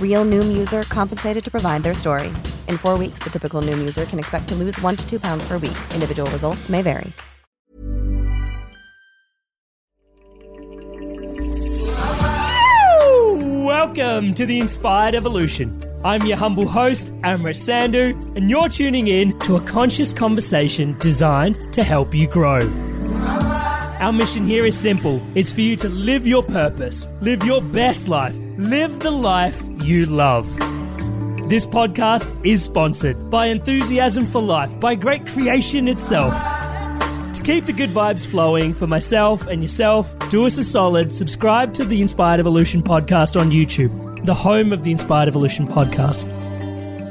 Real Noom user compensated to provide their story. In four weeks, the typical Noom user can expect to lose one to two pounds per week. Individual results may vary. Welcome to the Inspired Evolution. I'm your humble host, Amrit Sandhu, and you're tuning in to a conscious conversation designed to help you grow. Our mission here is simple it's for you to live your purpose, live your best life, live the life you love. This podcast is sponsored by Enthusiasm for Life, by Great Creation itself. To keep the good vibes flowing for myself and yourself, do us a solid, subscribe to the Inspired Evolution podcast on YouTube, the home of the Inspired Evolution podcast.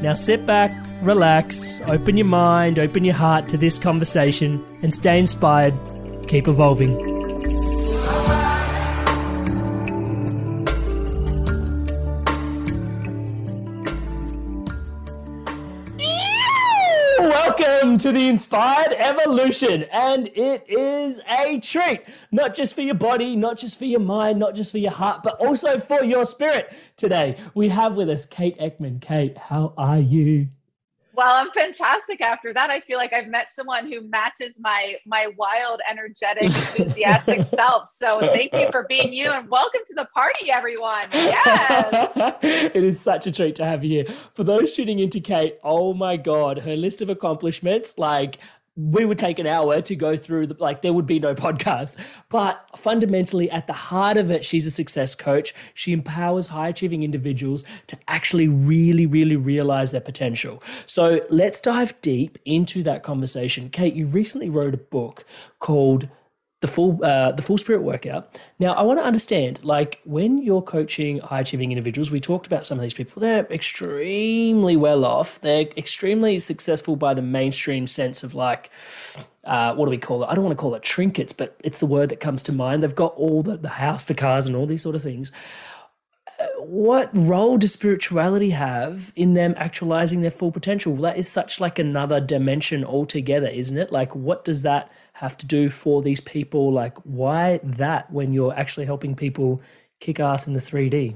Now sit back, relax, open your mind, open your heart to this conversation, and stay inspired. Keep evolving. Welcome to the Inspired Evolution, and it is a treat, not just for your body, not just for your mind, not just for your heart, but also for your spirit. Today, we have with us Kate Eckman. Kate, how are you? Well, I'm fantastic after that. I feel like I've met someone who matches my my wild, energetic, enthusiastic self. So thank you for being you and welcome to the party, everyone. Yes. it is such a treat to have you here. For those tuning into Kate, oh my God, her list of accomplishments, like we would take an hour to go through the like there would be no podcast. But fundamentally at the heart of it she's a success coach. She empowers high achieving individuals to actually really really realize their potential. So let's dive deep into that conversation. Kate you recently wrote a book called the full uh, the full spirit workout. Now, I want to understand, like when you're coaching high achieving individuals, we talked about some of these people. They're extremely well off. They're extremely successful by the mainstream sense of like, uh, what do we call it? I don't want to call it trinkets, but it's the word that comes to mind. They've got all the, the house, the cars, and all these sort of things what role does spirituality have in them actualizing their full potential? That is such like another dimension altogether, isn't it? Like, what does that have to do for these people? Like, why that when you're actually helping people kick ass in the 3D?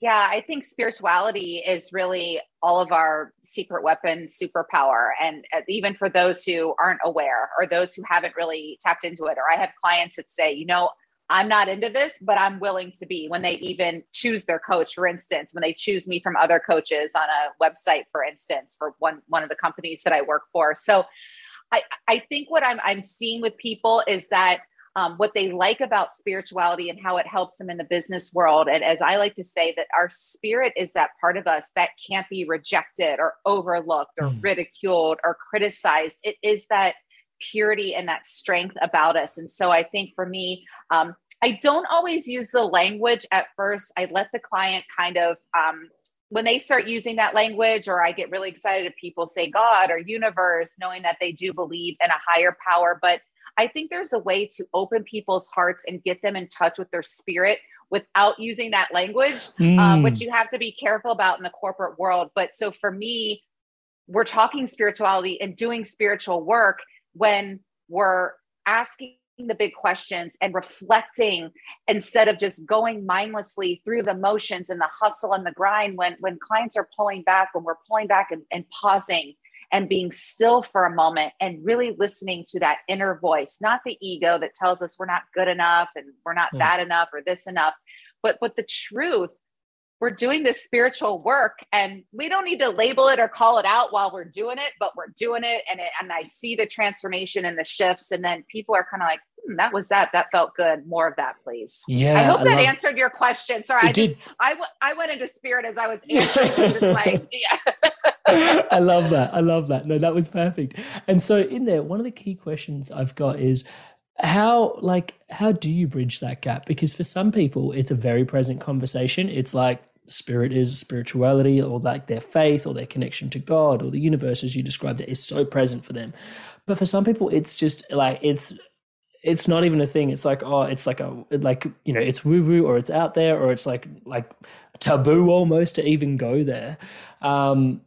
Yeah, I think spirituality is really all of our secret weapon superpower. And uh, even for those who aren't aware or those who haven't really tapped into it, or I have clients that say, you know, I'm not into this, but I'm willing to be when they even choose their coach, for instance, when they choose me from other coaches on a website, for instance, for one one of the companies that I work for. So I, I think what I'm I'm seeing with people is that um, what they like about spirituality and how it helps them in the business world. And as I like to say, that our spirit is that part of us that can't be rejected or overlooked or mm. ridiculed or criticized. It is that purity and that strength about us. And so I think for me, um, I don't always use the language at first. I let the client kind of, um, when they start using that language, or I get really excited if people say God or universe, knowing that they do believe in a higher power. But I think there's a way to open people's hearts and get them in touch with their spirit without using that language, mm. um, which you have to be careful about in the corporate world. But so for me, we're talking spirituality and doing spiritual work when we're asking the big questions and reflecting instead of just going mindlessly through the motions and the hustle and the grind when when clients are pulling back when we're pulling back and, and pausing and being still for a moment and really listening to that inner voice not the ego that tells us we're not good enough and we're not mm. bad enough or this enough but but the truth we're doing this spiritual work and we don't need to label it or call it out while we're doing it but we're doing it and it, and I see the transformation and the shifts and then people are kind of like hmm, that was that. That felt good. More of that please. Yeah I hope I that love- answered your question. Sorry I just I, w- I went into spirit as I was answering. Just like yeah. I love that. I love that. No that was perfect. And so in there one of the key questions I've got is how like how do you bridge that gap? Because for some people it's a very present conversation. It's like spirit is spirituality or like their faith or their connection to god or the universe as you described it is so present for them. But for some people it's just like it's it's not even a thing. It's like oh it's like a like you know it's woo woo or it's out there or it's like like taboo almost to even go there. Um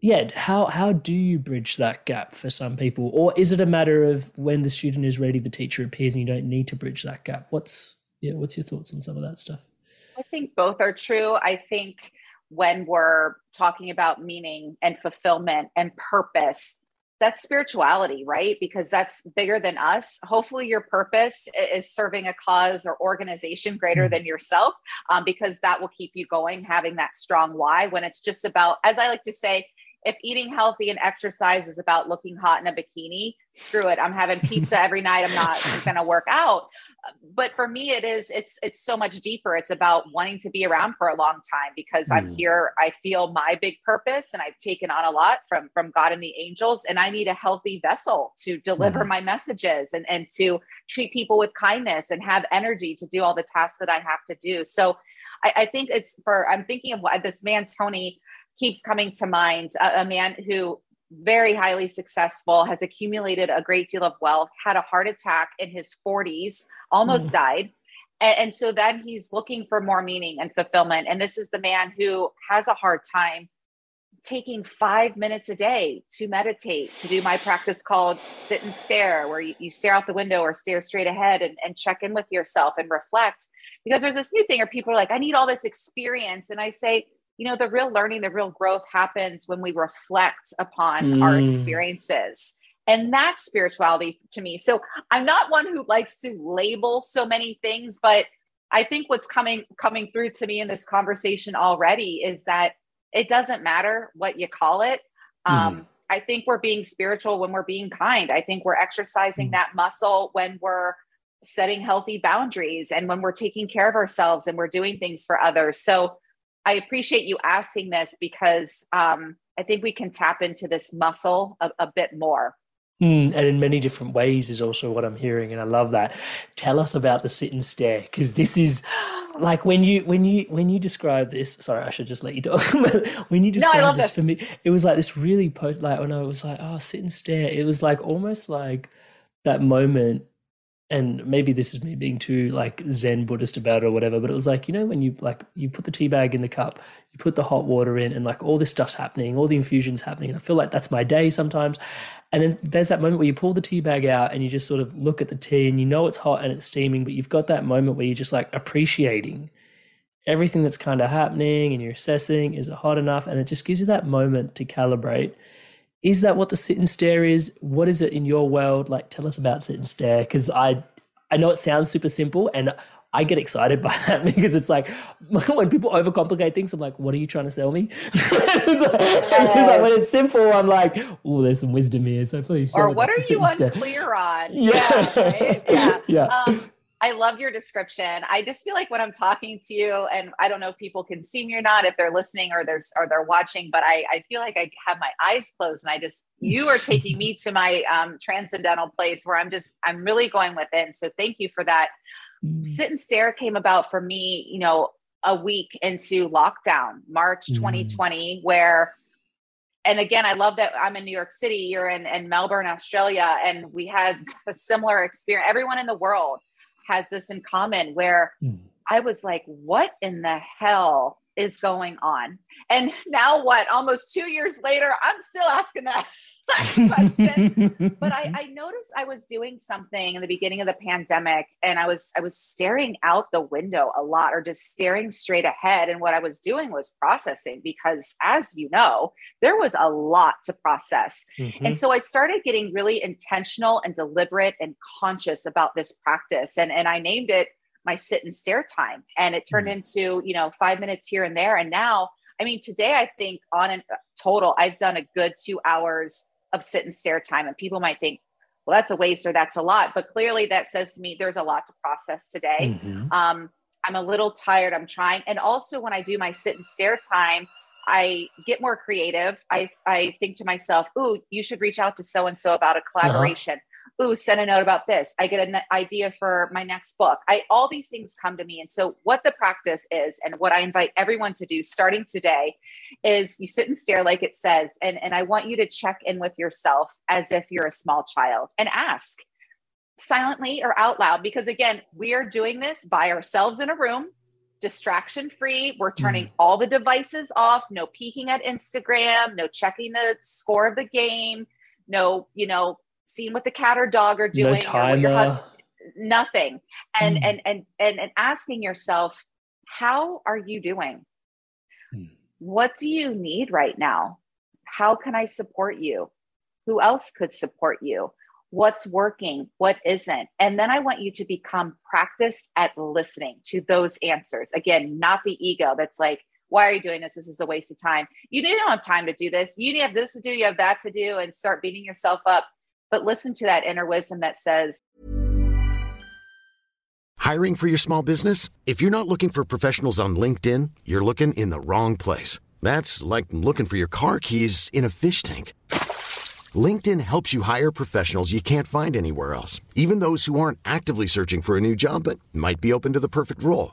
yeah how how do you bridge that gap for some people? Or is it a matter of when the student is ready the teacher appears and you don't need to bridge that gap? What's yeah what's your thoughts on some of that stuff i think both are true. I think when we're talking about meaning and fulfillment and purpose that's spirituality right? Because that's bigger than us. Hopefully your purpose is serving a cause or organization greater mm. than yourself um, because that will keep you going having that strong why when it's just about as i like to say if eating healthy and exercise is about looking hot in a bikini, screw it. I'm having pizza every night. I'm not going to work out. But for me, it is, it's, it's so much deeper. It's about wanting to be around for a long time because mm. I'm here. I feel my big purpose and I've taken on a lot from, from God and the angels. And I need a healthy vessel to deliver mm. my messages and, and to treat people with kindness and have energy to do all the tasks that I have to do. So I, I think it's for, I'm thinking of what this man, Tony, keeps coming to mind a, a man who very highly successful, has accumulated a great deal of wealth, had a heart attack in his 40s, almost mm. died. And, and, so then he's looking for more meaning and fulfillment. And this is the man who has a hard time taking five minutes a day to meditate, to do my practice called sit and stare, where you, you stare out the window or stare straight ahead and, and check in with yourself and reflect. Because there's this new thing where people are like, I need all this experience. And I say, you know, the real learning, the real growth happens when we reflect upon mm. our experiences. And that's spirituality to me. So I'm not one who likes to label so many things, but I think what's coming coming through to me in this conversation already is that it doesn't matter what you call it. Mm. Um, I think we're being spiritual when we're being kind. I think we're exercising mm. that muscle when we're setting healthy boundaries and when we're taking care of ourselves and we're doing things for others. So I appreciate you asking this because um, I think we can tap into this muscle a, a bit more. Mm, and in many different ways is also what I'm hearing, and I love that. Tell us about the sit and stare because this is like when you when you when you describe this. Sorry, I should just let you talk. when you describe no, this, this, for me, it was like this really post like when I was like, oh, sit and stare. It was like almost like that moment and maybe this is me being too like zen buddhist about it or whatever but it was like you know when you like you put the tea bag in the cup you put the hot water in and like all this stuff's happening all the infusions happening and i feel like that's my day sometimes. And then there's that moment where you pull the tea bag out and you just sort of look at the tea and you know it's hot and it's steaming but you've got that moment where you're just like appreciating everything that's kind of happening and you're assessing is it hot enough? And it just gives you that moment to calibrate is that what the sit and stare is? What is it in your world? Like, tell us about sit and stare because I, I know it sounds super simple, and I get excited by that because it's like when people overcomplicate things, I'm like, what are you trying to sell me? it's, like, yes. it's like when it's simple, I'm like, oh, there's some wisdom here. So please. Or what are you unclear on? Yeah. Yeah. Right? yeah. yeah. Um, I love your description. I just feel like when I'm talking to you, and I don't know if people can see me or not, if they're listening or they're or they're watching, but I, I feel like I have my eyes closed, and I just you are taking me to my um, transcendental place where I'm just I'm really going within. So thank you for that. Mm. Sit and stare came about for me, you know, a week into lockdown, March 2020, mm. where and again, I love that I'm in New York City, you're in, in Melbourne, Australia, and we had a similar experience. Everyone in the world has this in common where mm. I was like, what in the hell is going on? And now what? Almost two years later, I'm still asking that question. but I, I noticed I was doing something in the beginning of the pandemic and I was I was staring out the window a lot or just staring straight ahead. And what I was doing was processing because as you know, there was a lot to process. Mm-hmm. And so I started getting really intentional and deliberate and conscious about this practice. And, and I named it my sit and stare time. And it turned mm-hmm. into, you know, five minutes here and there. And now I mean, today I think on a total, I've done a good two hours of sit and stare time. And people might think, well, that's a waste or that's a lot. But clearly that says to me, there's a lot to process today. Mm-hmm. Um, I'm a little tired. I'm trying. And also when I do my sit and stare time, I get more creative. I, I think to myself, ooh, you should reach out to so and so about a uh-huh. collaboration. Uh-huh ooh, send a note about this. I get an idea for my next book. I all these things come to me. And so what the practice is and what I invite everyone to do starting today is you sit and stare like it says and and I want you to check in with yourself as if you're a small child and ask silently or out loud because again, we are doing this by ourselves in a room distraction free. We're turning mm. all the devices off, no peeking at Instagram, no checking the score of the game, no, you know, seeing what the cat or dog are doing, no timer. nothing, and, mm. and and and and asking yourself, how are you doing? Mm. What do you need right now? How can I support you? Who else could support you? What's working? What isn't? And then I want you to become practiced at listening to those answers. Again, not the ego that's like, why are you doing this? This is a waste of time. You don't have time to do this. You have this to do, you have that to do, and start beating yourself up but listen to that inner wisdom that says, Hiring for your small business? If you're not looking for professionals on LinkedIn, you're looking in the wrong place. That's like looking for your car keys in a fish tank. LinkedIn helps you hire professionals you can't find anywhere else, even those who aren't actively searching for a new job but might be open to the perfect role.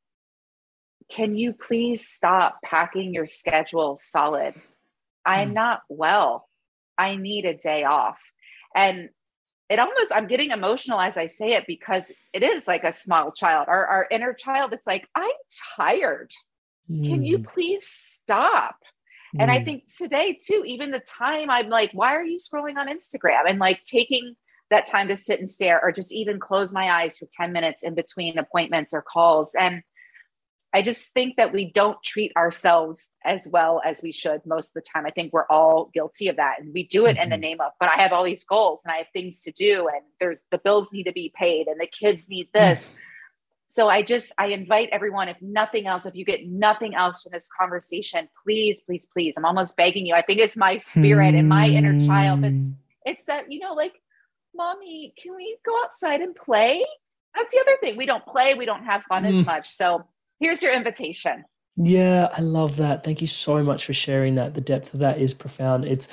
can you please stop packing your schedule solid? I'm mm. not well. I need a day off. And it almost, I'm getting emotional as I say it because it is like a small child, our, our inner child. It's like, I'm tired. Mm. Can you hmm. please stop? Mm. And I hmm. think today, too, even the time I'm like, why are you scrolling on Instagram? And like taking that time to sit and stare or just even close my eyes for 10 minutes in between appointments or calls. And I just think that we don't treat ourselves as well as we should most of the time. I think we're all guilty of that and we do it mm-hmm. in the mm-hmm. name of, but I have all these goals and I have things to do and there's the bills need to be paid and the kids need this. So I just I invite everyone if nothing else if you get nothing else from this conversation please please please I'm almost begging you I think it's my spirit and my inner child it's it's that you know like mommy can we go outside and play that's the other thing we don't play we don't have fun mm. as much so here's your invitation. Yeah, I love that. Thank you so much for sharing that. The depth of that is profound. It's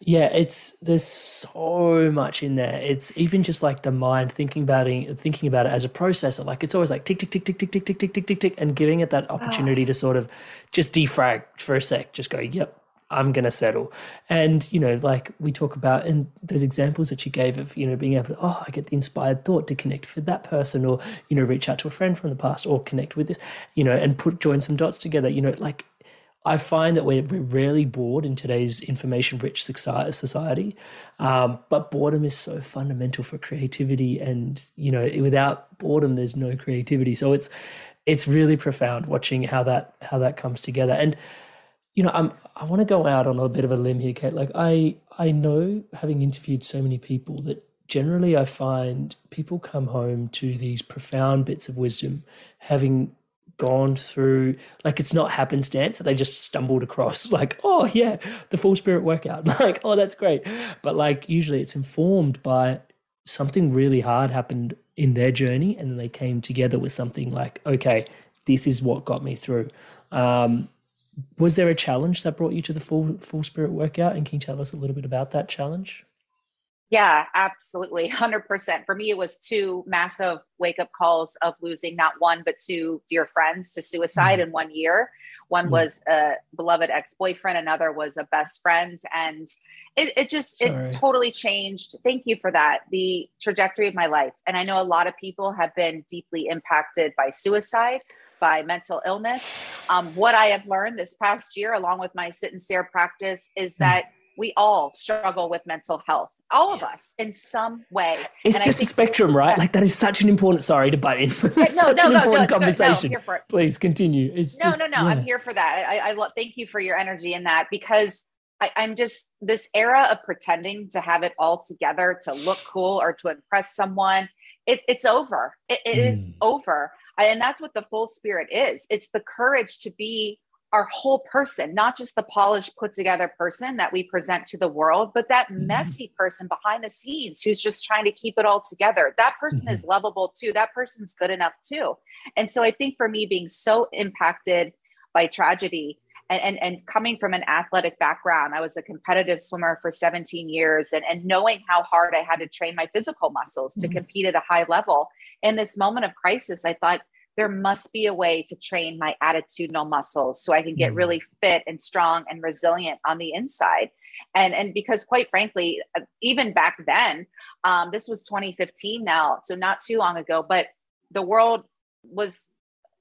yeah, it's there's so much in there. It's even just like the mind thinking about it, thinking about it as a processor. Like it's always like tick tick tick tick tick tick tick tick tick tick tick, and giving it that opportunity oh. to sort of just defrag for a sec. Just go, yep, I'm going to settle. And, you know, like we talk about, and those examples that you gave of, you know, being able to, oh, I get the inspired thought to connect with that person or, you know, reach out to a friend from the past or connect with this, you know, and put, join some dots together. You know, like I find that we're, we're rarely bored in today's information rich society. Um, but boredom is so fundamental for creativity. And, you know, without boredom, there's no creativity. So it's, it's really profound watching how that, how that comes together. And, you know, I'm I want to go out on a bit of a limb here, Kate. Like I I know having interviewed so many people that generally I find people come home to these profound bits of wisdom having gone through like it's not happenstance that they just stumbled across like oh yeah the full spirit workout. Like oh that's great. But like usually it's informed by something really hard happened in their journey and they came together with something like okay this is what got me through. Um, was there a challenge that brought you to the full full spirit workout and can you tell us a little bit about that challenge yeah, absolutely. 100%. For me, it was two massive wake up calls of losing not one, but two dear friends to suicide mm-hmm. in one year. One mm-hmm. was a beloved ex boyfriend, another was a best friend. And it, it just, Sorry. it totally changed. Thank you for that. The trajectory of my life. And I know a lot of people have been deeply impacted by suicide by mental illness. Um, what I have learned this past year, along with my sit and stare practice, is mm. that we all struggle with mental health all of us in some way. It's and just think, a spectrum right? Like that is such an important sorry to butt in no no no no, conversation. no, please continue. It's no just, no no yeah. i'm here for that. I, I love, thank you for your energy in that because I, i'm just this era of pretending to have it all together to look cool or to impress someone it, it's over. It, it mm. is over and that's what the full spirit is it's the courage to be our whole person, not just the polished, put together person that we present to the world, but that mm-hmm. messy person behind the scenes who's just trying to keep it all together. That person mm-hmm. is lovable too. That person's good enough too. And so I think for me, being so impacted by tragedy and, and, and coming from an athletic background, I was a competitive swimmer for 17 years and, and knowing how hard I had to train my physical muscles to mm-hmm. compete at a high level. In this moment of crisis, I thought, there must be a way to train my attitudinal muscles so I can get mm. really fit and strong and resilient on the inside. And and because quite frankly, uh, even back then, um, this was 2015 now, so not too long ago, but the world was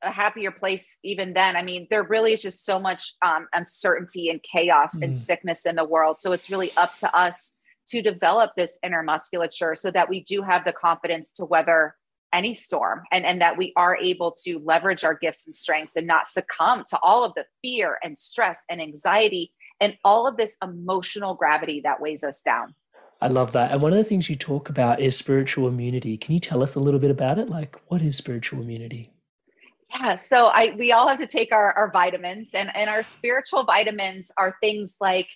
a happier place even then. I mean, there really is just so much um, uncertainty and chaos mm. and sickness in the world. So it's really up to us to develop this inner musculature so that we do have the confidence to weather any storm and, and that we are able to leverage our gifts and strengths and not succumb to all of the fear and stress and anxiety and all of this emotional gravity that weighs us down. I love that. And one of the things you talk about is spiritual immunity. Can you tell us a little bit about it? Like, what is spiritual immunity? Yeah, so I we all have to take our, our vitamins, and, and our spiritual vitamins are things like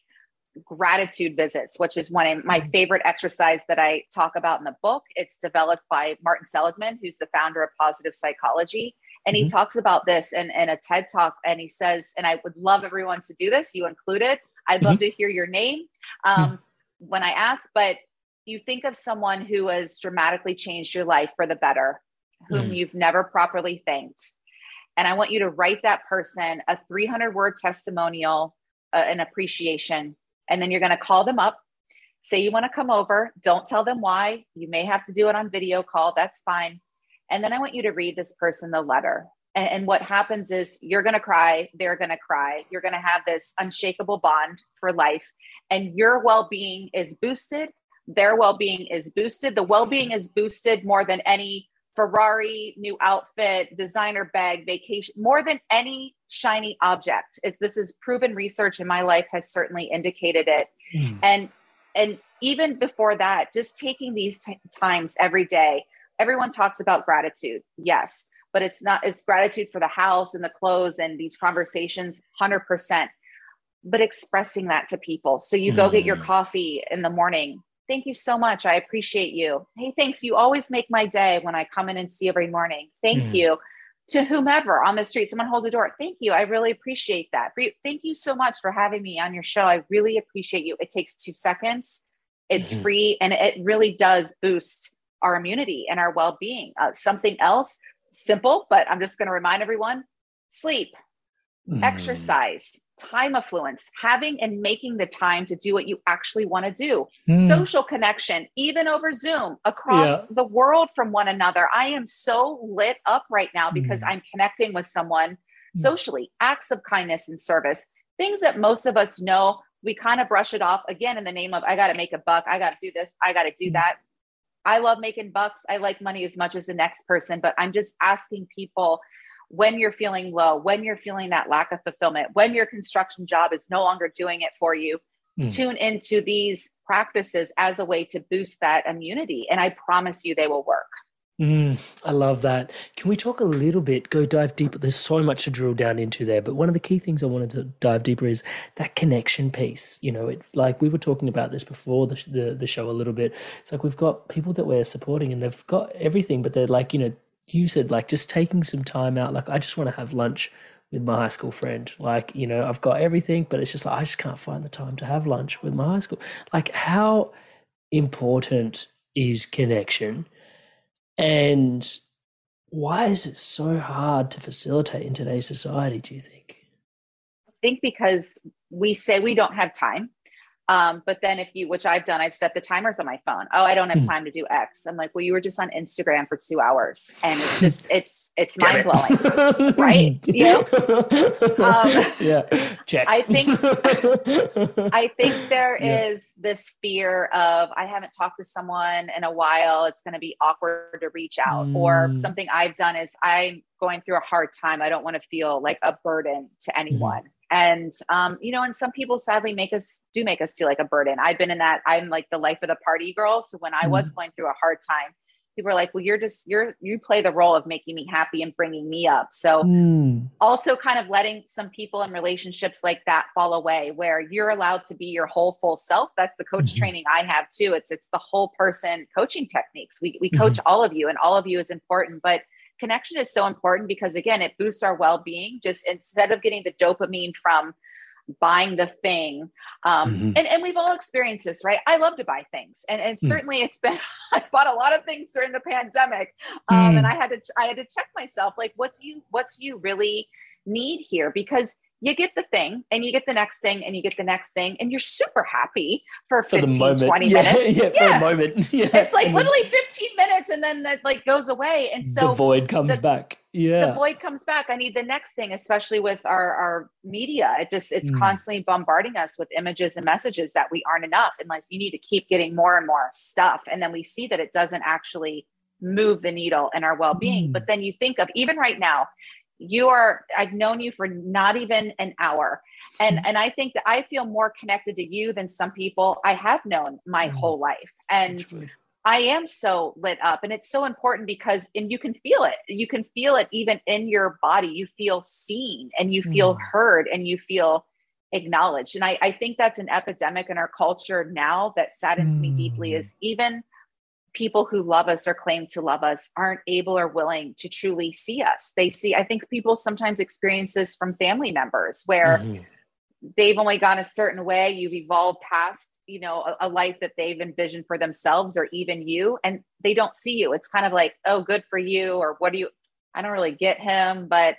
gratitude visits, which is one of my mm-hmm. favorite exercise that I talk about in the book. It's developed by Martin Seligman, who's the founder of positive psychology. And mm-hmm. he talks about this in, in a TED talk. And he says, and I would love everyone to do this, you included. I'd mm-hmm. love to hear your name um, mm-hmm. when I ask, but you think of someone who has dramatically changed your life for the better, whom mm. you've never properly thanked. And I want you to write that person a 300 word testimonial, uh, an appreciation and then you're going to call them up, say you want to come over. Don't tell them why. You may have to do it on video call. That's fine. And then I want you to read this person the letter. And, and what happens is you're going to cry. They're going to cry. You're going to have this unshakable bond for life. And your well being is boosted. Their well being is boosted. The well being is boosted more than any Ferrari, new outfit, designer bag, vacation, more than any shiny object. It, this is proven research in my life has certainly indicated it. Mm. And and even before that, just taking these t- times every day. Everyone talks about gratitude. Yes, but it's not it's gratitude for the house and the clothes and these conversations 100%. But expressing that to people. So you mm. go get your hmm. coffee in the morning Thank you so much. I appreciate you. Hey, thanks. You always make my day when I come in and see every morning. Thank mm. you. To whomever on the street, someone holds a door. Thank you. I really appreciate that. For you, thank you so much for having me on your show. I really appreciate you. It takes two seconds. It's mm-hmm. free and it really does boost our immunity and our well-being. Uh, something else simple, but I'm just going to remind everyone: sleep, mm. exercise, time affluence, having and making the time to do what you actually want to do, mm. social connection, even over Zoom across yeah. the world from one another. I am so lit up right now because mm. I'm connecting with someone hmm. socially, acts of kindness and service, things that most of us know. We kind of brush it off again in the name of, I got to make a buck. I got to do this. I got to do hmm. that. I love making bucks. I like money as much as the next person, but I'm just asking people when you're feeling low, when you're feeling that lack of fulfillment, when your construction job is no longer doing it for you, mm. tune into these practices as a way to boost that immunity. And I promise you they will work. Mm, I love that. Can we talk a little bit, go dive deeper? There's so much to drill down into there, but one of the key things I wanted to dive deeper is that connection piece. You know, it like we were talking about this before the, the, the show a little bit. It's like we've got people that we're supporting and they've got everything, but they're like, you know, you said like just taking some time out. Like I just want to have lunch with my high school friend. Like, you know, I've got everything, but it's just like I just can't find the time to have lunch with my high school. Like, how important is connection? And why is it so hard to facilitate in today's society, do you think? I think because we say we don't have time. Um, but then if you, which I've done, I've set the timers on my phone. Oh, I don't have hmm. time to do X. I'm like, well, you were just on Instagram for two hours, and it's just, it's, it's mind blowing, right? You know? Um, yeah. Check. I think, I think there yeah. is this fear of I haven't talked to someone in a while. It's going to be awkward to reach out, mm. or something I've done is I'm going through a hard time. I don't want to feel like a burden to anyone. Mm and um, you know and some people sadly make us do make us feel like a burden i've been in that i'm like the life of the party girl so when i mm-hmm. was going through a hard time people are like well you're just you're you play the role of making me happy and bringing me up so mm. also kind of letting some people in relationships like that fall away where you're allowed to be your whole full self that's the coach mm-hmm. training i have too it's it's the whole person coaching techniques we, we coach mm-hmm. all of you and all of you is important but connection is so important because again it boosts our well-being just instead of getting the dopamine from buying the thing um, mm-hmm. and, and we've all experienced this right i love to buy things and, and mm. certainly it's been i bought a lot of things during the pandemic um, mm. and i had to i had to check myself like what's you what's you really need here because you get the thing and you get the next thing and you get the next thing and you're super happy for, for 15 20 yeah, minutes. yeah, yeah, for a moment. Yeah it's like and literally 15 minutes and then that like goes away. And so the void comes the, back. Yeah. the void comes back. I need the next thing especially with our our media. It just it's mm. constantly bombarding us with images and messages that we aren't enough. Unless you need to keep getting more and more stuff. And then we see that it doesn't actually move the needle in our well-being. Mm. but then you think of even right now you are i've known you for not even an hour and and i think that i feel more connected to you than some people i have known my mm. whole life and i am so lit up and it's so important because and you can feel it you can feel it even in your body you feel seen and you feel mm. heard and you feel acknowledged and I, I think that's an epidemic in our culture now that saddens mm. me deeply mm. is even people who love us or claim to love us aren't able or willing to truly see us. They see, I think people sometimes experience this from family members where mm-hmm. they've only gone a certain way. You've evolved past, you know, a, a, life that they've envisioned for themselves or even you, and they don't see you. It's kind of like, oh, good for you, or what do you, I don't really get him, but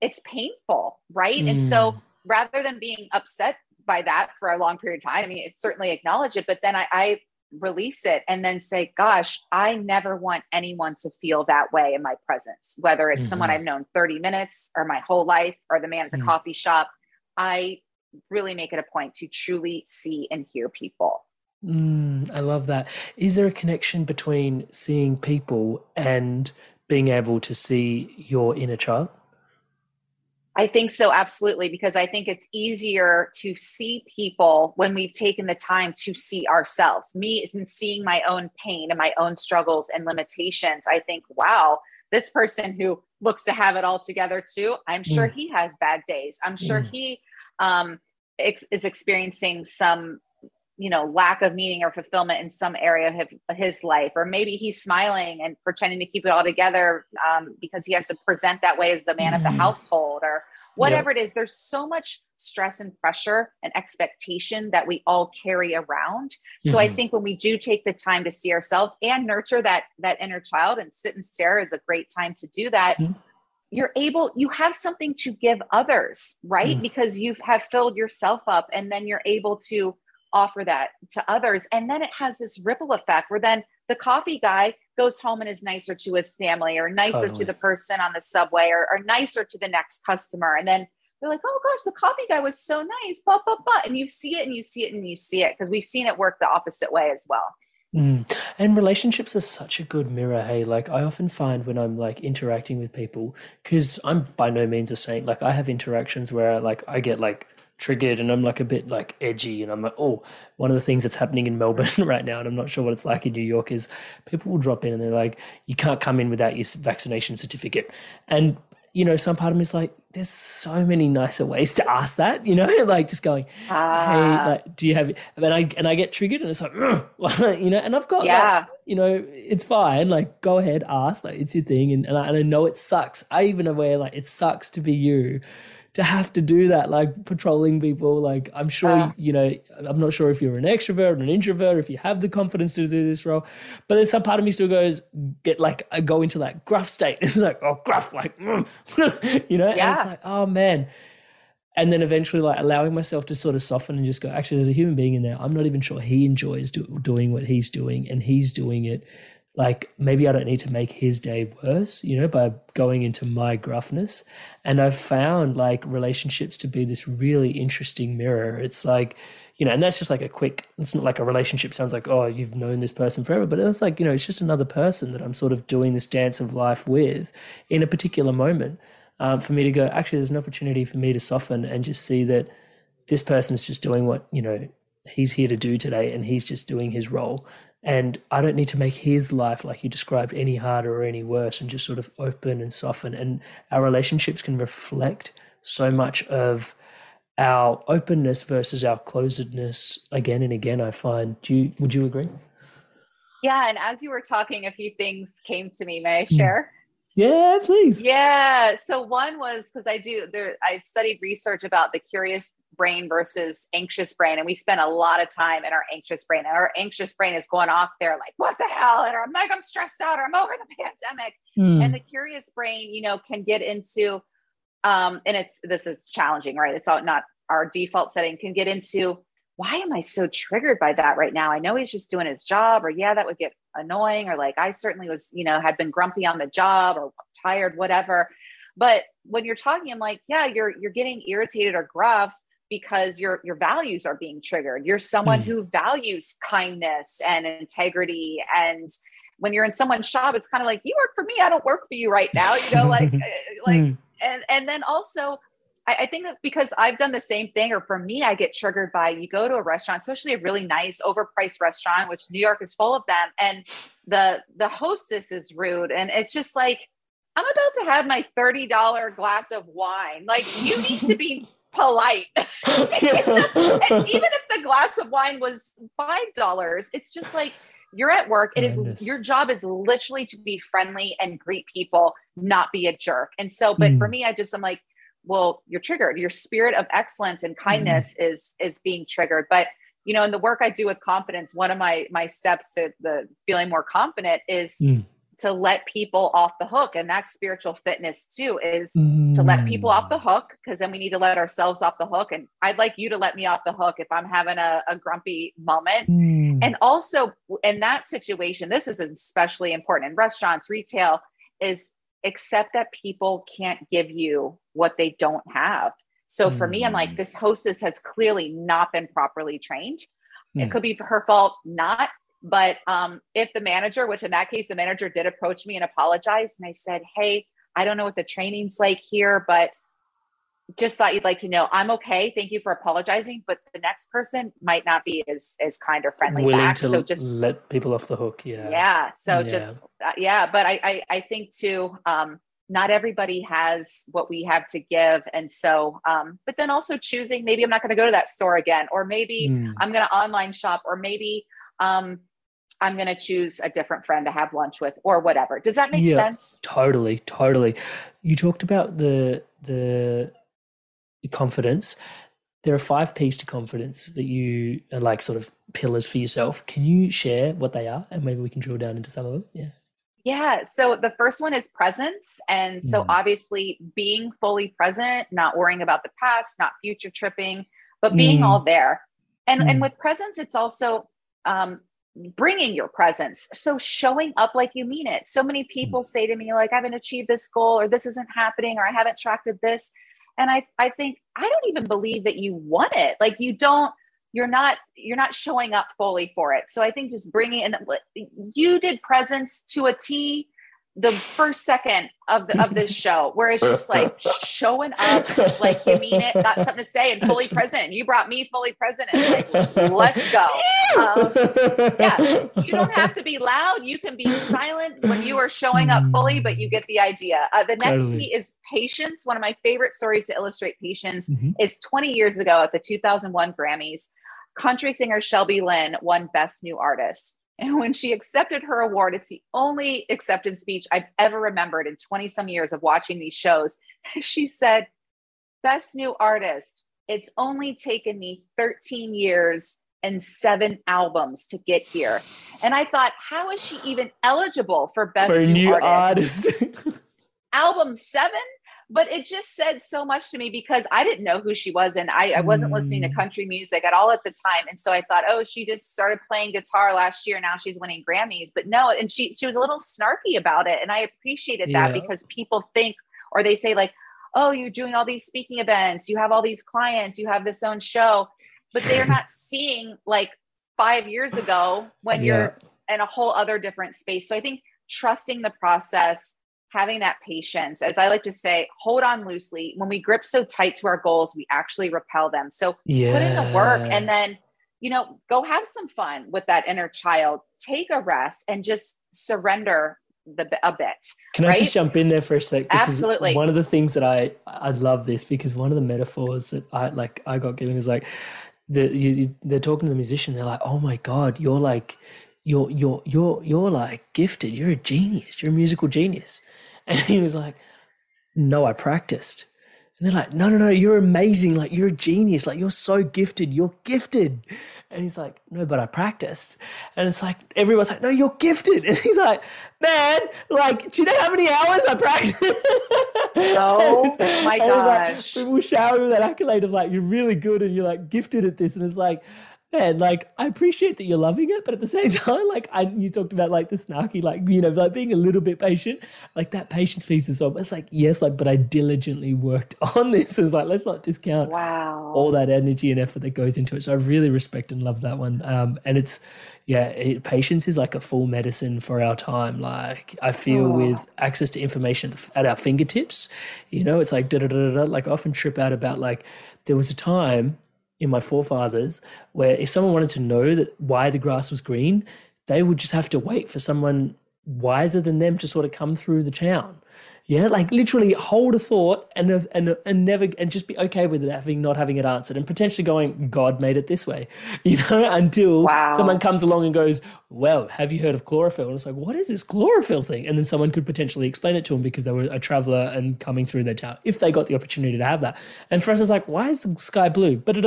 it's painful, right? Mm. And so mm. rather than being upset by that for a long period of time, I mean, it certainly acknowledge it, but then I, I release it and then say, gosh, I never want anyone to feel that way in my presence, whether it's mm-hmm. someone I've known 30 minutes or my whole life or the man at the mm-hmm. coffee shop. I really make it a point to truly see and hear people. Mm, I love that. Is there a connection between seeing people and being able to see your inner child? I think so, absolutely, because I think it's easier to see people when we've taken the time to see ourselves. Me, in seeing my own pain and my own struggles and limitations, I think, wow, this person who looks to have it all together too, I'm sure mm. he has bad days. I'm sure mm. he um, ex- is experiencing some you know lack of meaning or fulfillment in some area of his, his life or maybe he's smiling and pretending to keep it all together um, because he has to present that way as the man mm. of the mm. household or whatever it is there's so much stress and pressure and expectation that we all carry around mm-hmm. so i mm-hmm. think when we do take the time to see ourselves and nurture that that inner child and sit and stare is a great time to do that mm-hmm. you're able you have something to give others right mm-hmm. because you have filled yourself up and then you're able to offer that to others. And then it has this ripple effect where then the coffee guy goes home and is nicer to his family or nicer totally. to the person on the subway or, or, nicer to the next customer. And then they're like, oh gosh, the coffee guy was so nice, blah, blah, blah. And you see it and you see it and you see it because we've seen it work the opposite way as well. Mm. And relationships are such a good mirror. Hey, like I often find when I'm like interacting with people, because I'm by no means a saint. Like I have interactions where like I get like triggered and I'm like a bit like edgy and I'm like, oh, one of the things that's happening in Melbourne right now, and I'm not sure what it's like in New York, is people will drop in and they're like, you can't come in without your vaccination certificate. And you know, some part of me is like, there's so many nicer ways to ask that, you know, like just going, ah. hey, like, do you have? And I and I get triggered, and it's like, you know, and I've got, yeah, like, you know, it's fine. Like, go ahead, ask, like, it's your thing, and and I, and I know it sucks. I even aware like it sucks to be you, to have to do that, like patrolling people. Like, I'm sure, uh, you know, I'm not sure if you're an extrovert or an introvert, if you have the confidence to do this role, but then some part of me still goes, get like, I go into that gruff state. It's like, oh, gruff, like, you know, yeah. and it's like, oh man. And then eventually, like allowing myself to sort of soften and just go, actually, there's a human being in there. I'm not even sure he enjoys do- doing what he's doing, and he's doing it like maybe I don't need to make his day worse, you know, by going into my gruffness. And I've found like relationships to be this really interesting mirror. It's like, you know, and that's just like a quick, it's not like a relationship sounds like, oh, you've known this person forever, but it's like, you know, it's just another person that I'm sort of doing this dance of life with in a particular moment. Um, for me to go, actually, there's an opportunity for me to soften and just see that this person's just doing what, you know, he's here to do today and he's just doing his role and I don't need to make his life, like you described, any harder or any worse and just sort of open and soften. And our relationships can reflect so much of our openness versus our closedness again and again, I find. Do you, would you agree? Yeah. And as you were talking, a few things came to me. May I hmm. share? Yeah, please. Yeah. So one was because I do there, I've studied research about the curious brain versus anxious brain. And we spend a lot of time in our anxious brain. And our anxious brain is going off there like, what the hell? And I'm like, I'm stressed out or I'm over the pandemic. Mm. And the curious brain, you know, can get into um, and it's this is challenging, right? It's all not our default setting, can get into why am I so triggered by that right now? I know he's just doing his job, or yeah, that would get annoying, or like I certainly was, you know, had been grumpy on the job or tired, whatever. But when you're talking, I'm like, yeah, you're you're getting irritated or gruff because your your values are being triggered you're someone mm. who values kindness and integrity and when you're in someone's shop it's kind of like you work for me i don't work for you right now you know like eh, like mm. and and then also I, I think that's because I've done the same thing, or for me, I get triggered by you go to a restaurant, especially a really nice, overpriced restaurant, which New York is full of them, and the the hostess is rude, and it's just like I'm about to have my $30 glass of wine. Like, you need to be polite. and even if the glass of wine was five dollars, it's just like you're at work. It is your job is literally to be friendly and greet people, not be a jerk. And so, but mm. for me, I just I'm like, well, you're triggered. Your spirit of excellence and kindness mm. is is being triggered. But you know, in the work I do with confidence, one of my my steps to the feeling more confident is mm to let people off the hook and that's spiritual fitness too is mm. to let people off the hook because then we need to let ourselves off the hook and i'd like you to let me off the hook if i'm having a, a grumpy moment mm. and also in that situation this is especially important in restaurants retail is accept that people can't give you what they don't have so for mm. me i'm like mm. this hostess has clearly not been properly trained it mm. could be her fault not but um, if the manager, which in that case, the manager did approach me and apologize, and I said, Hey, I don't know what the training's like here, but just thought you'd like to know I'm okay. Thank you for apologizing, but the next person might not be as as kind or friendly Willing back. To so just let people off the hook. Yeah. Yeah. So yeah. just uh, yeah, but I, I I think too. Um, not everybody has what we have to give, and so um, but then also choosing maybe I'm not going to go to that store again, or maybe mm. I'm going to online shop, or maybe um, I'm going to choose a different friend to have lunch with or whatever. Does that make yeah, sense? Totally, totally. You talked about the the confidence. There are five P's to confidence that you are like sort of pillars for yourself. Can you share what they are and maybe we can drill down into some of them? Yeah. Yeah. So the first one is presence. And so mm. obviously being fully present, not worrying about the past, not future tripping, but being mm. all there. And mm. and with presence, it's also um, bringing your presence. So showing up like you mean it. So many hmm. people say to me, like, I haven't achieved this goal, or this isn't happening, or I haven't tracked this. And I, I think, I don't even believe that you want it. Like, you don't, you're not you're not showing up fully for it so i think just bringing in you did presence to a t the first second of the of this show where it's just like showing up like you mean it got something to say and fully present and you brought me fully present and like let's go. Um, yeah you don't have to be loud you can be silent when you are showing up fully but you get the idea. Uh, the next totally. key is patience. One of my favorite stories to illustrate patience mm-hmm. is 20 years ago at the 2001 grammys country singer shelby lynne won best new artist and when she accepted her award, it's the only acceptance speech I've ever remembered in 20 some years of watching these shows. She said, Best new artist. It's only taken me 13 years and seven albums to get here. And I thought, how is she even eligible for Best for new, new, Artist? artist. Album seven? But it just said so much to me because I didn't know who she was and I, I wasn't mm. listening to mm. country music at all at the time. And so I thought, oh, she just started playing guitar last year. Now she's winning Grammys. But no, and she she was a little snarky about it. And I appreciated that yeah. because people think or they say, like, oh, you're doing all these speaking events, you have all these clients, you have this own show, but they're not seeing like five years ago when yeah. you're in a whole other different space. So I think trusting the process having that patience, as I like to say, hold on loosely. When we grip so tight to our goals, we actually repel them. So yeah. put in the work and then, you know, go have some fun with that inner child. Take a rest and just surrender the a bit. Can right? I just jump in there for a sec? Absolutely. One of the things that I I love this because one of the metaphors that I like I got given is like the you, they're talking to the musician. They're like, oh my god, you're like you're you're you're you're like gifted. You're a genius. You're a musical genius. And he was like, No, I practiced. And they're like, No, no, no, you're amazing. Like, you're a genius. Like, you're so gifted. You're gifted. And he's like, No, but I practiced. And it's like, everyone's like, No, you're gifted. And he's like, Man, like, do you know how many hours I practiced? Oh my gosh. Like, people shower with that accolade of like, You're really good and you're like gifted at this. And it's like, man, like I appreciate that you're loving it, but at the same time, like I, you talked about like the snarky, like you know, like being a little bit patient, like that patience piece is so. It's like yes, like but I diligently worked on this. It's like let's not discount wow all that energy and effort that goes into it. So I really respect and love that one. Um, and it's yeah, it, patience is like a full medicine for our time. Like I feel oh. with access to information at our fingertips, you know, it's like da da da da. Like I often trip out about like there was a time in my forefathers where if someone wanted to know that why the grass was green, they would just have to wait for someone wiser than them to sort of come through the town. Yeah, like literally hold a thought and and and never and just be okay with it having not having it answered and potentially going, God made it this way, you know, until wow. someone comes along and goes, Well, have you heard of chlorophyll? And it's like, what is this chlorophyll thing? And then someone could potentially explain it to them because they were a traveler and coming through their town if they got the opportunity to have that. And for us, it's like, why is the sky blue? But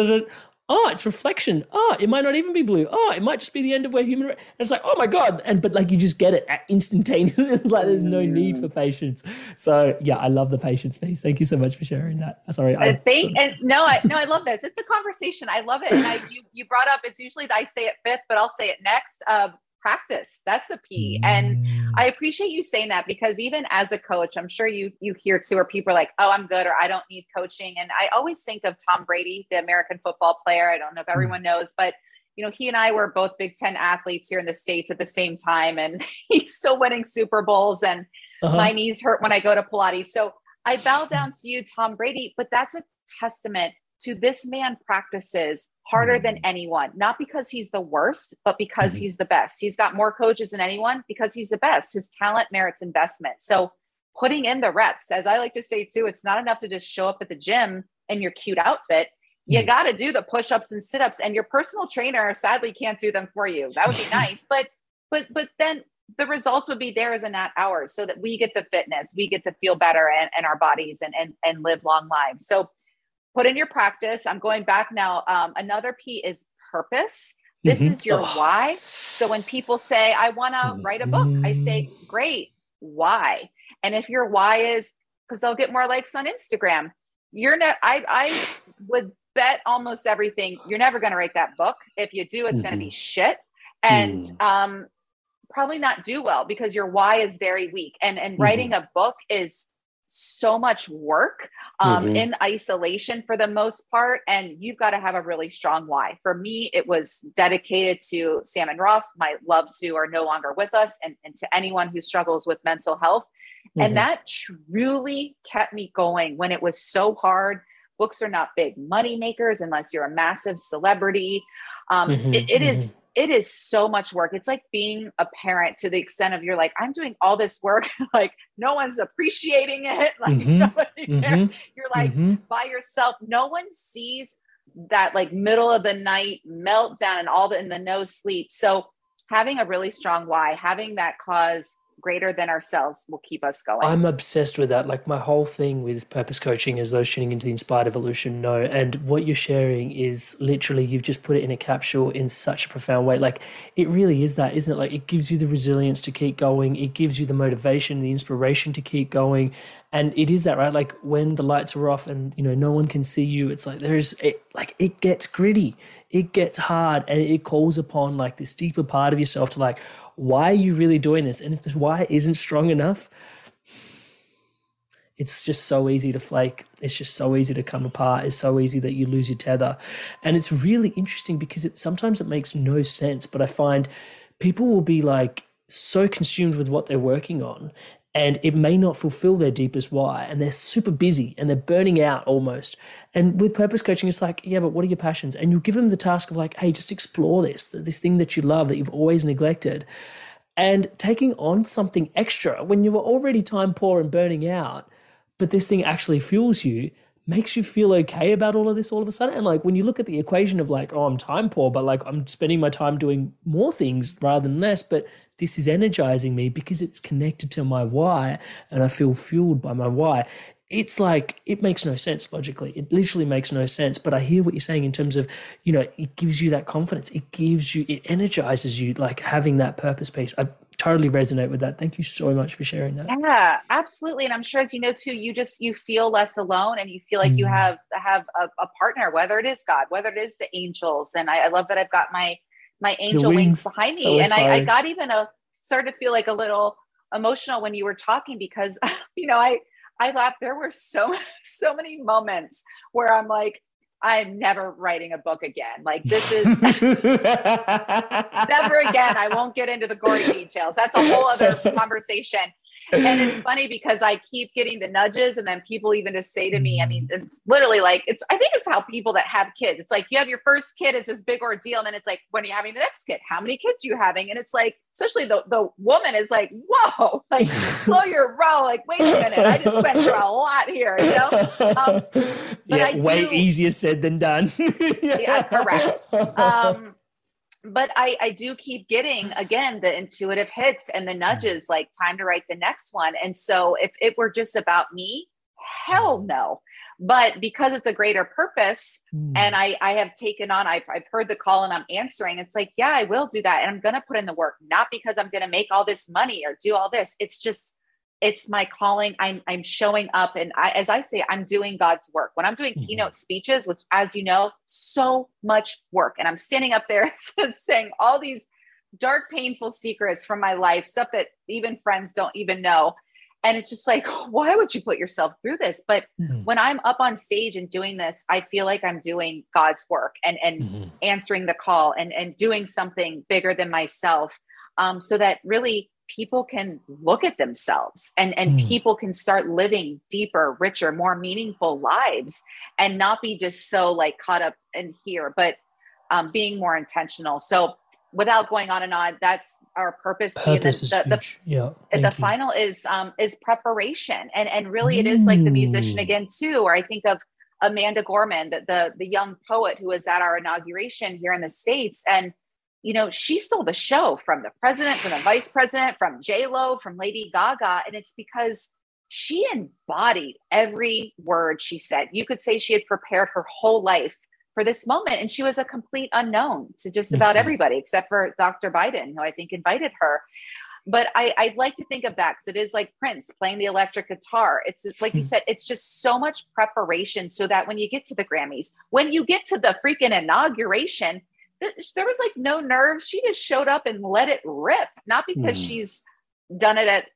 oh, it's reflection. Oh, it might not even be blue. Oh, it might just be the end of where human. And it's like, oh my god! And but like you just get it instantaneously. like there's no need for patience. So yeah, I love the patience piece. Thank you so much for sharing that. Sorry, I, thank, and no, I no, I love this. It's a conversation. I love it. And I you you brought up. It's usually I say it fifth, but I'll say it next. Um, practice that's the p and mm. I appreciate you saying that because even as a coach i'm sure you you hear too where people are like oh i'm good or i don't need coaching and i always think of tom brady the american football player i don't know if mm. everyone knows but you know he and i were both big 10 athletes here in the states at the same time and he's still winning super bowls and uh-huh. my knees hurt when i go to pilates so i bow down to you tom brady but that's a testament to this man practices harder mm-hmm. than anyone, not because he's the worst, but because mm-hmm. he's the best. He's got more coaches than anyone because he's the best. His talent merits investment. So putting in the reps, as I like to say too, it's not enough to just show up at the gym in your cute outfit. You mm-hmm. got to do the push-ups and sit-ups and your personal trainer sadly can't do them for you. That would be nice, but but but then the results would be theirs and not ours so that we get the fitness, we get to feel better in, in our bodies and, and and live long lives. So put in your practice. I'm going back now. Um, another P is purpose. This mm-hmm. is your oh. why. So when people say, I want to mm-hmm. write a book, I say, great, why? And if your why is because they'll get more likes on Instagram, you're not, I, I would bet almost everything you're never going to write that book. If you do, it's mm-hmm. going to be shit. And, mm. um, probably not do well because your why is very weak and and mm-hmm. writing a book is so much work um, mm-hmm. in isolation for the most part. And you've got to have a really strong why. For me, it was dedicated to Sam and Ruff, my loves who are no longer with us, and, and to anyone who struggles with mental health. Mm-hmm. And that truly kept me going when it was so hard. Books are not big money makers unless you're a massive celebrity. Um, mm-hmm. it, it is it is so much work. It's like being a parent to the extent of you're like, I'm doing all this work, like no one's appreciating it. Like mm-hmm. mm-hmm. you're like mm-hmm. by yourself. No one sees that like middle of the night meltdown and all the in the no sleep. So having a really strong why, having that cause greater than ourselves will keep us going. I'm obsessed with that. Like my whole thing with purpose coaching is those tuning into the inspired evolution know. And what you're sharing is literally you've just put it in a capsule in such a profound way. Like it really is that, isn't it? Like it gives you the resilience to keep going. It gives you the motivation, the inspiration to keep going. And it is that, right? Like when the lights are off and you know no one can see you, it's like there's it like it gets gritty. It gets hard and it calls upon like this deeper part of yourself to like, why are you really doing this? And if this why isn't strong enough, it's just so easy to flake. It's just so easy to come apart. It's so easy that you lose your tether. And it's really interesting because it, sometimes it makes no sense, but I find people will be like so consumed with what they're working on and it may not fulfill their deepest why and they're super busy and they're burning out almost. And with purpose coaching it's like yeah but what are your passions? And you give them the task of like hey just explore this this thing that you love that you've always neglected. And taking on something extra when you were already time poor and burning out but this thing actually fuels you makes you feel okay about all of this all of a sudden. And like when you look at the equation of like, oh, I'm time poor, but like I'm spending my time doing more things rather than less, but this is energizing me because it's connected to my why and I feel fueled by my why. It's like it makes no sense logically. It literally makes no sense. But I hear what you're saying in terms of, you know, it gives you that confidence. It gives you, it energizes you, like having that purpose piece. I totally resonate with that. Thank you so much for sharing that. Yeah, absolutely. And I'm sure as you know too, you just you feel less alone and you feel like mm. you have have a, a, partner, whether it is God, whether it is the angels. And I, I love that I've got my my angel wings, wings, behind me. So and I, I, got even a started to feel like a little emotional when you were talking because you know I I laughed. There were so so many moments where I'm like, I'm never writing a book again. Like this is never again. I won't get into the gory details. That's a whole other conversation and it's funny because I keep getting the nudges, and then people even just say to me, I mean, it's literally like it's. I think it's how people that have kids. It's like you have your first kid is this big ordeal, and then it's like when are you having the next kid? How many kids are you having? And it's like, especially the the woman is like, whoa, like slow your roll. Like wait a minute, I just went through a lot here, you know. Um, yeah, way easier said than done. yeah, correct. Um, but I, I do keep getting again the intuitive hits and the nudges like time to write the next one. And so if it were just about me hell mm. no. But because it's a greater purpose mm. and I, I have taken on I've, I've heard the call and i'm answering it's like yeah i will do that and i'm going to put in the work not because i'm going to make all this money or do all this. It's just it's my calling i'm i'm showing up and I, as i say i'm doing god's work when i'm doing mm-hmm. keynote speeches which as you know so much work and i'm standing up there saying all these dark painful secrets from my life stuff that even friends don't even know and it's just like why would you put yourself through this but mm-hmm. when i'm up on stage and doing this i feel like i'm doing god's work and and mm-hmm. answering the call and and doing something bigger than myself um, so that really people can look at themselves and and mm. people can start living deeper richer more meaningful lives and not be just so like caught up in here but um, being more intentional. So without going on and on that's our purpose, purpose the, the, the, yeah, the final is um is preparation. And and really it is like the musician mm. again too or i think of amanda gorman the, the the young poet who was at our inauguration here in the states and you know, she stole the show from the president, from the vice president, from J Lo, from Lady Gaga, and it's because she embodied every word she said. You could say she had prepared her whole life for this moment, and she was a complete unknown to just about mm-hmm. everybody except for Dr. Biden, who I think invited her. But I, I like to think of that because it is like Prince playing the electric guitar. It's, it's like you hmm. said, it's just so much preparation so that when you get to the Grammys, when you get to the freaking inauguration, there was like no nerves. She just showed up and let it rip. Not because mm. she's done it at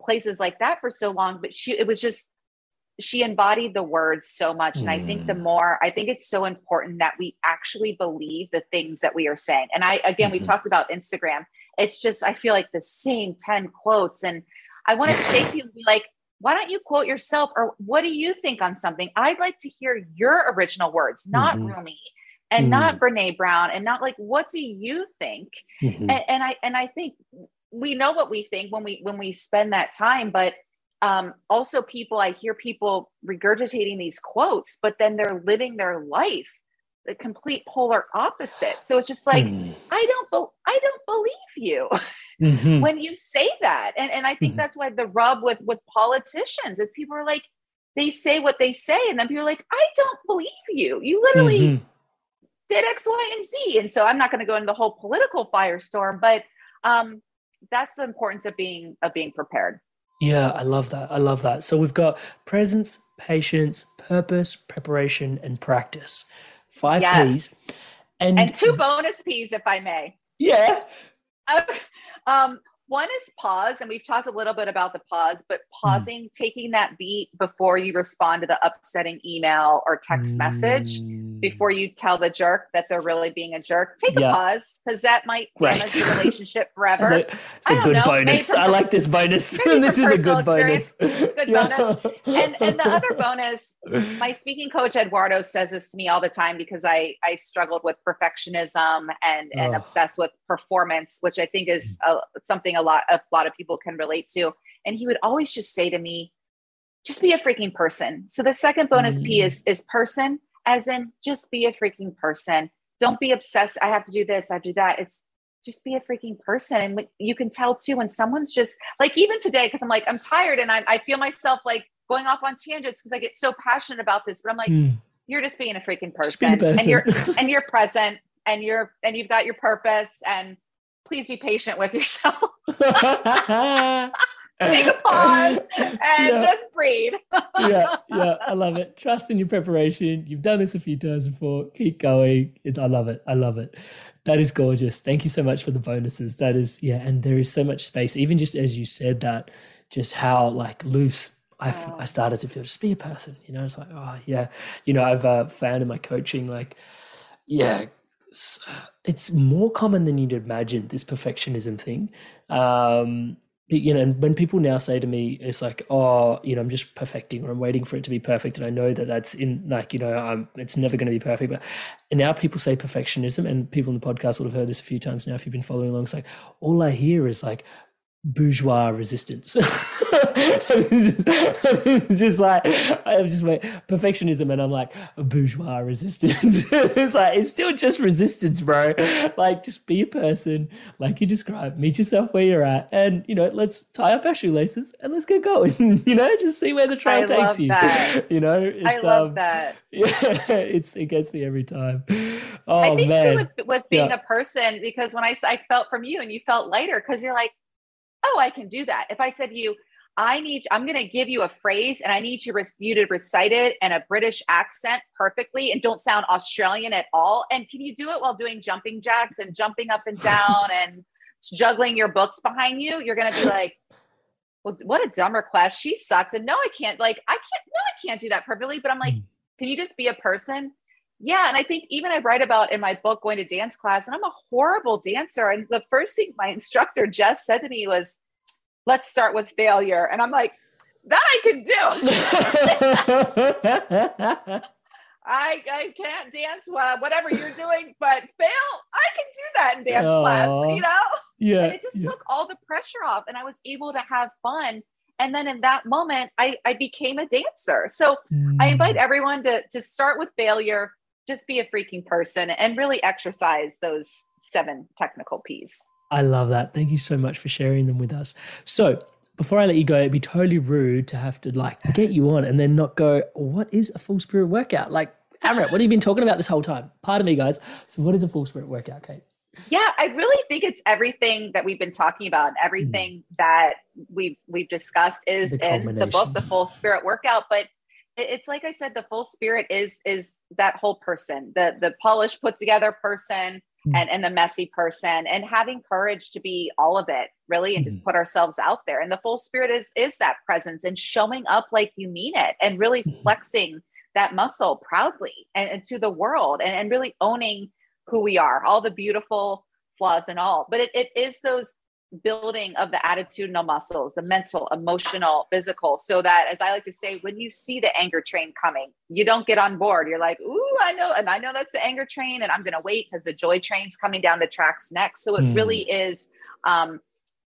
places like that for so long, but she it was just she embodied the words so much. And I think the Mm. more, I think it's so important that we actually believe the things that we are saying. And I, again, we Mhm. talked about Instagram. It's just, I feel like the same 10 quotes. And I want to shake you and be like, why don't you quote yourself or what do you think on something? I'd like to hear your original words, not Mhm. Rumi and not Brene Brown and not like, what do you think? Mhm. and, and i and i think we know what we think when we when we spend that time but um also people i hear people regurgitating these quotes but then they're living their life the complete polar opposite so it's just like Mm. i don't be- i don't believe you Mhm. when you say that and and i think Mhm. that's why the rub with with politicians is people are like they say what they say and then people are like i don't believe you you literally Mhm. Did X, Y, and Z. And so I'm not going to go into the whole political firestorm, but um, that's the importance of being of being prepared. Yeah, I love that. I love that. So we've got presence, patience, purpose, preparation, and practice. Five P's. And, and two bonus P's, if I may. Yeah. um, one is pause, and we've talked a little bit about the pause, but pausing, taking that beat before you respond to the upsetting email or text message. Mm. Before you tell the jerk that they're really being a jerk, take Yeah. a pause because that might damage Right. your relationship It's forever. a, it's a good know, bonus. I like this bonus. this is a good bonus. it's a good Yeah. and and the other bonus my speaking coach eduardo says this to me all the time because i i struggled with perfectionism and and Oh. obsessed with performance which i think is a, something a lot a lot of people can relate to and he would always just say to me just be a freaking person so the second bonus p Mm. is is person as in just be a freaking person. Don't be obsessed. I have to do this i have to do that. It's just be a freaking person. And you can tell too when someone's just like even today because i'm like i'm tired and I, I feel myself like going off on tangents because i get so passionate about this but i'm like Mm. you're just being a freaking a person, and you're person. and you're present and you're and you've got your purpose and please be patient with yourself take a pause and Yeah. just breathe yeah, yeah, I love it. Trust in your preparation. You've done this a few times before. Keep going. It's, I love it. I love it. That is gorgeous. Thank you so much for the bonuses. That is, yeah, and there is so much space. Even just as you said that, just how like loose I, f-. I started to feel. Just be a person. You know, it's like, oh yeah. You know, I've uh, found in my coaching, like, yeah, s- it's more common than you'd imagine. This perfectionism thing. Um, you know, and when people now say to me, it's like, oh, you know, I'm just perfecting or I'm waiting for it to be perfect. And I know that that's in like, you know, I'm, it's never going to be perfect. But and now people say perfectionism and people in the podcast would have heard this a few times now. If you've been following along, it's like, all I hear is like bourgeois resistance. it's, just, it's just like, I'm just like perfectionism. And I'm like bourgeois resistance. it's like, it's still just resistance, bro. Like just be a person like you described, meet yourself where you're at. And, you know, let's tie up our shoelaces and let's get going, you know, just see where the trail I takes love you. that. You know, i it's, love um, that yeah, it's it gets me every time. Oh i think man, too with, with being Yeah. a person because when I I felt from you and you felt lighter because you're like oh i can do that. If i said to you i need i'm going to give you a phrase and i need you, you to recite it in a british accent perfectly and don't sound australian at all. And can you do it while doing jumping jacks and jumping up and down and juggling your books behind you? You're going to be like well what a dumb request. She sucks. And no i can't like i can't no i can't do that perfectly but i'm like Mm. can you just be a person yeah and i think even i write about in my book going to dance class and i'm a horrible dancer and the first thing my instructor jess said to me was let's start with failure and i'm like that i can do I, I can't dance well, whatever you're doing, but fail, I can do that in dance class, you know? yeah, and it just yeah. took all the pressure off and I was able to have fun. And then in that moment, I, I became a dancer. So I invite Mm. everyone to, to start with failure, just be a freaking person and really exercise those seven technical P's. I love that. Thank you so much for sharing them with us. So before I let you go, it'd be totally rude to have to like get you on and then not go, what is a full spirit workout? Like, Amrit, what have you been talking about this whole time? Pardon me, guys. So what is a full spirit workout, Kate? Yeah, I really think it's everything that we've been talking about and everything hmm. that we've we've discussed is The in the book, the full spirit workout. But it's like I said, the full spirit is is that whole person, the the polished, put together person. mm. and, and the messy person and having courage to be all of it really and mm. just put ourselves out there and the full spirit is is that presence and showing up like you mean it and really mm-hmm. flexing that muscle proudly and, and to the world and, and really owning who we are all the beautiful flaws and all but it, it is those building of the attitudinal muscles, the mental, emotional, physical, so that as I like to say, when you see the anger train coming, you don't get on board. You're like, ooh, I know, and I know that's the anger train, and I'm gonna wait because the joy train's coming down the tracks next. So it mm. really is um,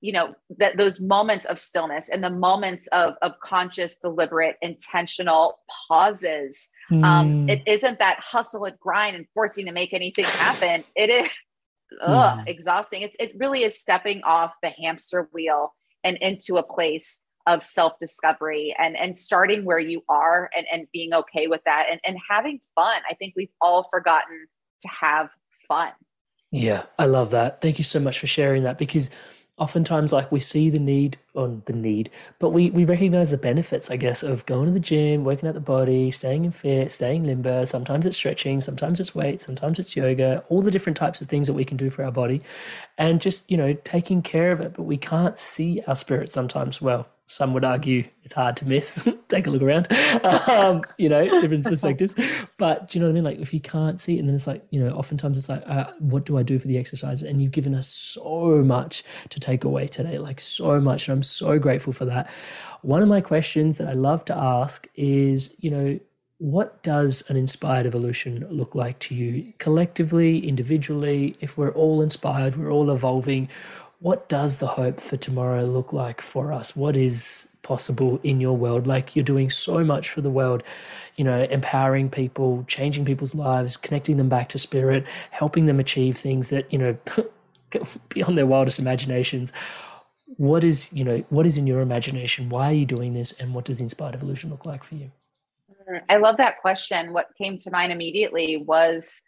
you know, that those moments of stillness and the moments of of conscious, deliberate, intentional pauses. Mm. Um, hmm. it isn't that hustle and grind and forcing to make anything happen. It is ugh, mm. exhausting. It's it really is stepping off the hamster wheel and into a place of self-discovery and and starting where you are and, and being okay with that and, and having fun. I think we've all forgotten to have fun. Yeah, I love that. Thank you so much for sharing that because oftentimes like we see the need on the need but we we recognize the benefits i guess of going to the gym working out the body staying in fit staying limber. Sometimes it's stretching sometimes it's weight sometimes it's yoga all the different types of things that we can do for our body and just you know taking care of it but we can't see our spirit sometimes well some would argue it's hard to miss. Take a look around, um, you know, different perspectives. But do you know what I mean? Like if you can't see it, and then it's like, you know, oftentimes it's like, uh, what do I do for the exercise? And you've given us so much to take away today, like so much. And I'm so grateful for that. One of my questions that I love to ask is, you know, what does an inspired evolution look like to you collectively, individually? If we're all inspired, we're all evolving what does the hope for tomorrow look like for us? What is possible in your world? Like you're doing so much for the world, you know, empowering people, changing people's lives, connecting them back to spirit, helping them achieve things that, you know, beyond their wildest imaginations. What is, you know, what is in your imagination? Why are you doing this? And what does inspired evolution look like for you? I love that question. What came to mind immediately was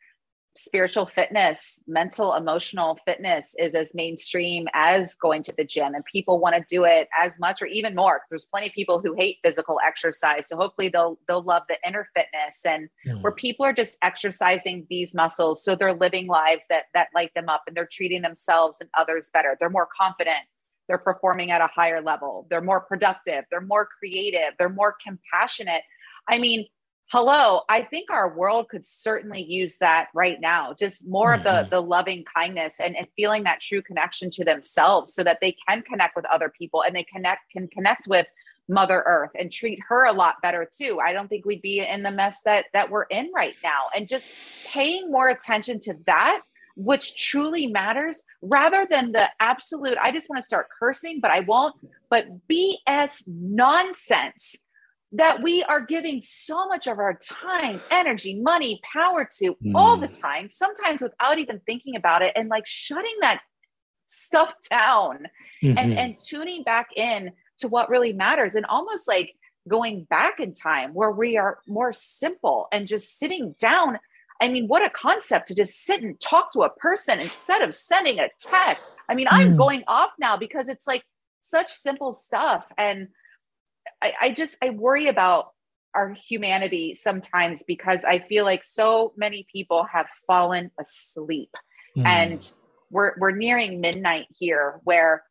spiritual fitness, mental, emotional fitness is as mainstream as going to the gym, and people want to do it as much or even more. There's plenty of people who hate physical exercise, so hopefully they'll they'll love the inner fitness and mm. where people are just exercising these muscles, so they're living lives that that light them up, and they're treating themselves and others better. They're more confident. They're performing at a higher level. They're more productive. They're more creative. They're more compassionate. I mean, hello i think our world could certainly use that right now just more mm-hmm. of the mm-hmm. the loving kindness and, and feeling that true connection to themselves so that they can connect with other people and they connect can connect with mother earth and treat her a lot better too i don't think we'd be in the mess that that we're in right now and just paying more attention to that which truly matters rather than the absolute i just want to start cursing but i won't but bs nonsense that we are giving so much of our time, energy, money, power to mm. all the time, sometimes without even thinking about it, and like shutting that stuff down mm-hmm. and, and tuning back in to what really matters, and almost like going back in time where we are more simple and just sitting down. I mean, what a concept to just sit and talk to a person instead of sending a text. I mean, mm. I'm going off now because it's like such simple stuff. And I, I just I worry about our humanity sometimes because I feel like so many people have fallen asleep. Mm. And we're we're nearing midnight here where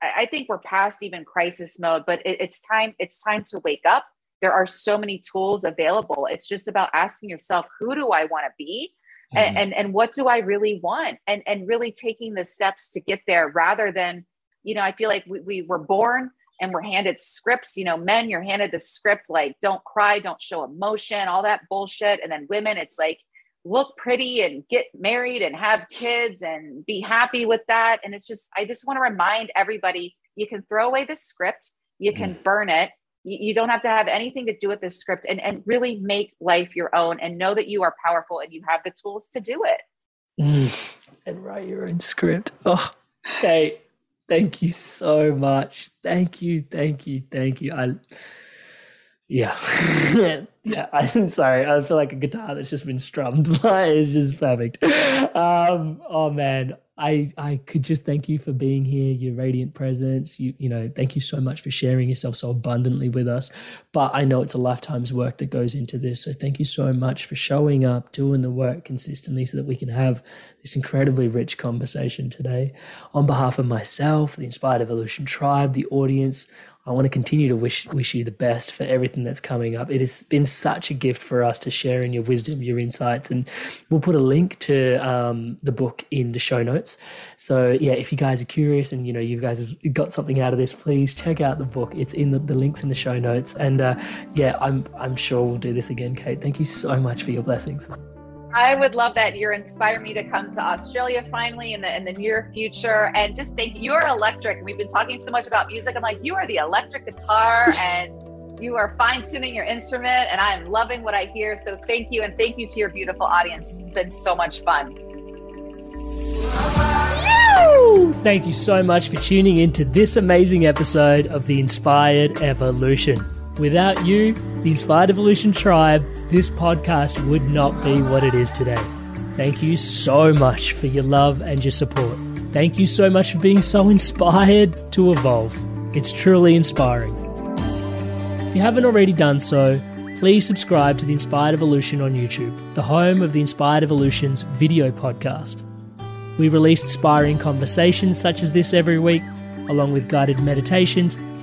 I, think we're past even crisis mode, but it, it's time, it's time to wake up. There are so many tools available. It's just about asking yourself, who do I want to be? Mm. And, and and what do I really want? And and really taking the steps to get there rather than, you know, I feel like we, we were born and we're handed scripts. You know, men, you're handed the script like, don't cry, don't show emotion, all that bullshit. And then women, it's like, look pretty and get married and have kids and be happy with that. And it's just, I just want to remind everybody you can throw away the script, you can mm. burn it. You, don't have to have anything to do with this script and, and really make life your own and know that you are powerful and you have the tools to do it. Mm. And write your own script. Oh, okay. Thank you so much. Thank you, thank you, thank you. I yeah. yeah, I'm sorry. I feel like a guitar that's just been strummed. Like it's just perfect. Um, oh man. I I could just thank you for being here, your radiant presence. You you know, thank you so much for sharing yourself so abundantly with us. But I know it's a lifetime's work that goes into this. So thank you so much for showing up, doing the work consistently so that we can have this incredibly rich conversation today. On behalf of myself, the Inspired Evolution Tribe, the audience, I want to continue to wish wish you the best for everything that's coming up. It has been such a gift for us to share in your wisdom, your insights, and we'll put a link to um, the book in the show notes. So yeah, if you guys are curious and you know you guys have got something out of this, please check out the book. It's in the, the links in the show notes. And uh, yeah, I'm I'm sure we'll do this again, Kate. Thank you so much for your blessings. I would love that. You're inspiring me to come to Australia finally in the in the near future. And just think you're electric. We've been talking so much about music. I'm like, you are the electric guitar and you are fine tuning your instrument. And I'm loving what I hear. So thank you. And thank you to your beautiful audience. It's been so much fun. Thank you so much for tuning in to this amazing episode of The Inspired Evolution. Without you, the Inspired Evolution Tribe, this podcast would not be what it is today. Thank you so much for your love and your support. Thank you so much for being so inspired to evolve. It's truly inspiring. If you haven't already done so, please subscribe to the Inspired Evolution on YouTube, the home of the Inspired Evolution's video podcast. We release inspiring conversations such as this every week, along with guided meditations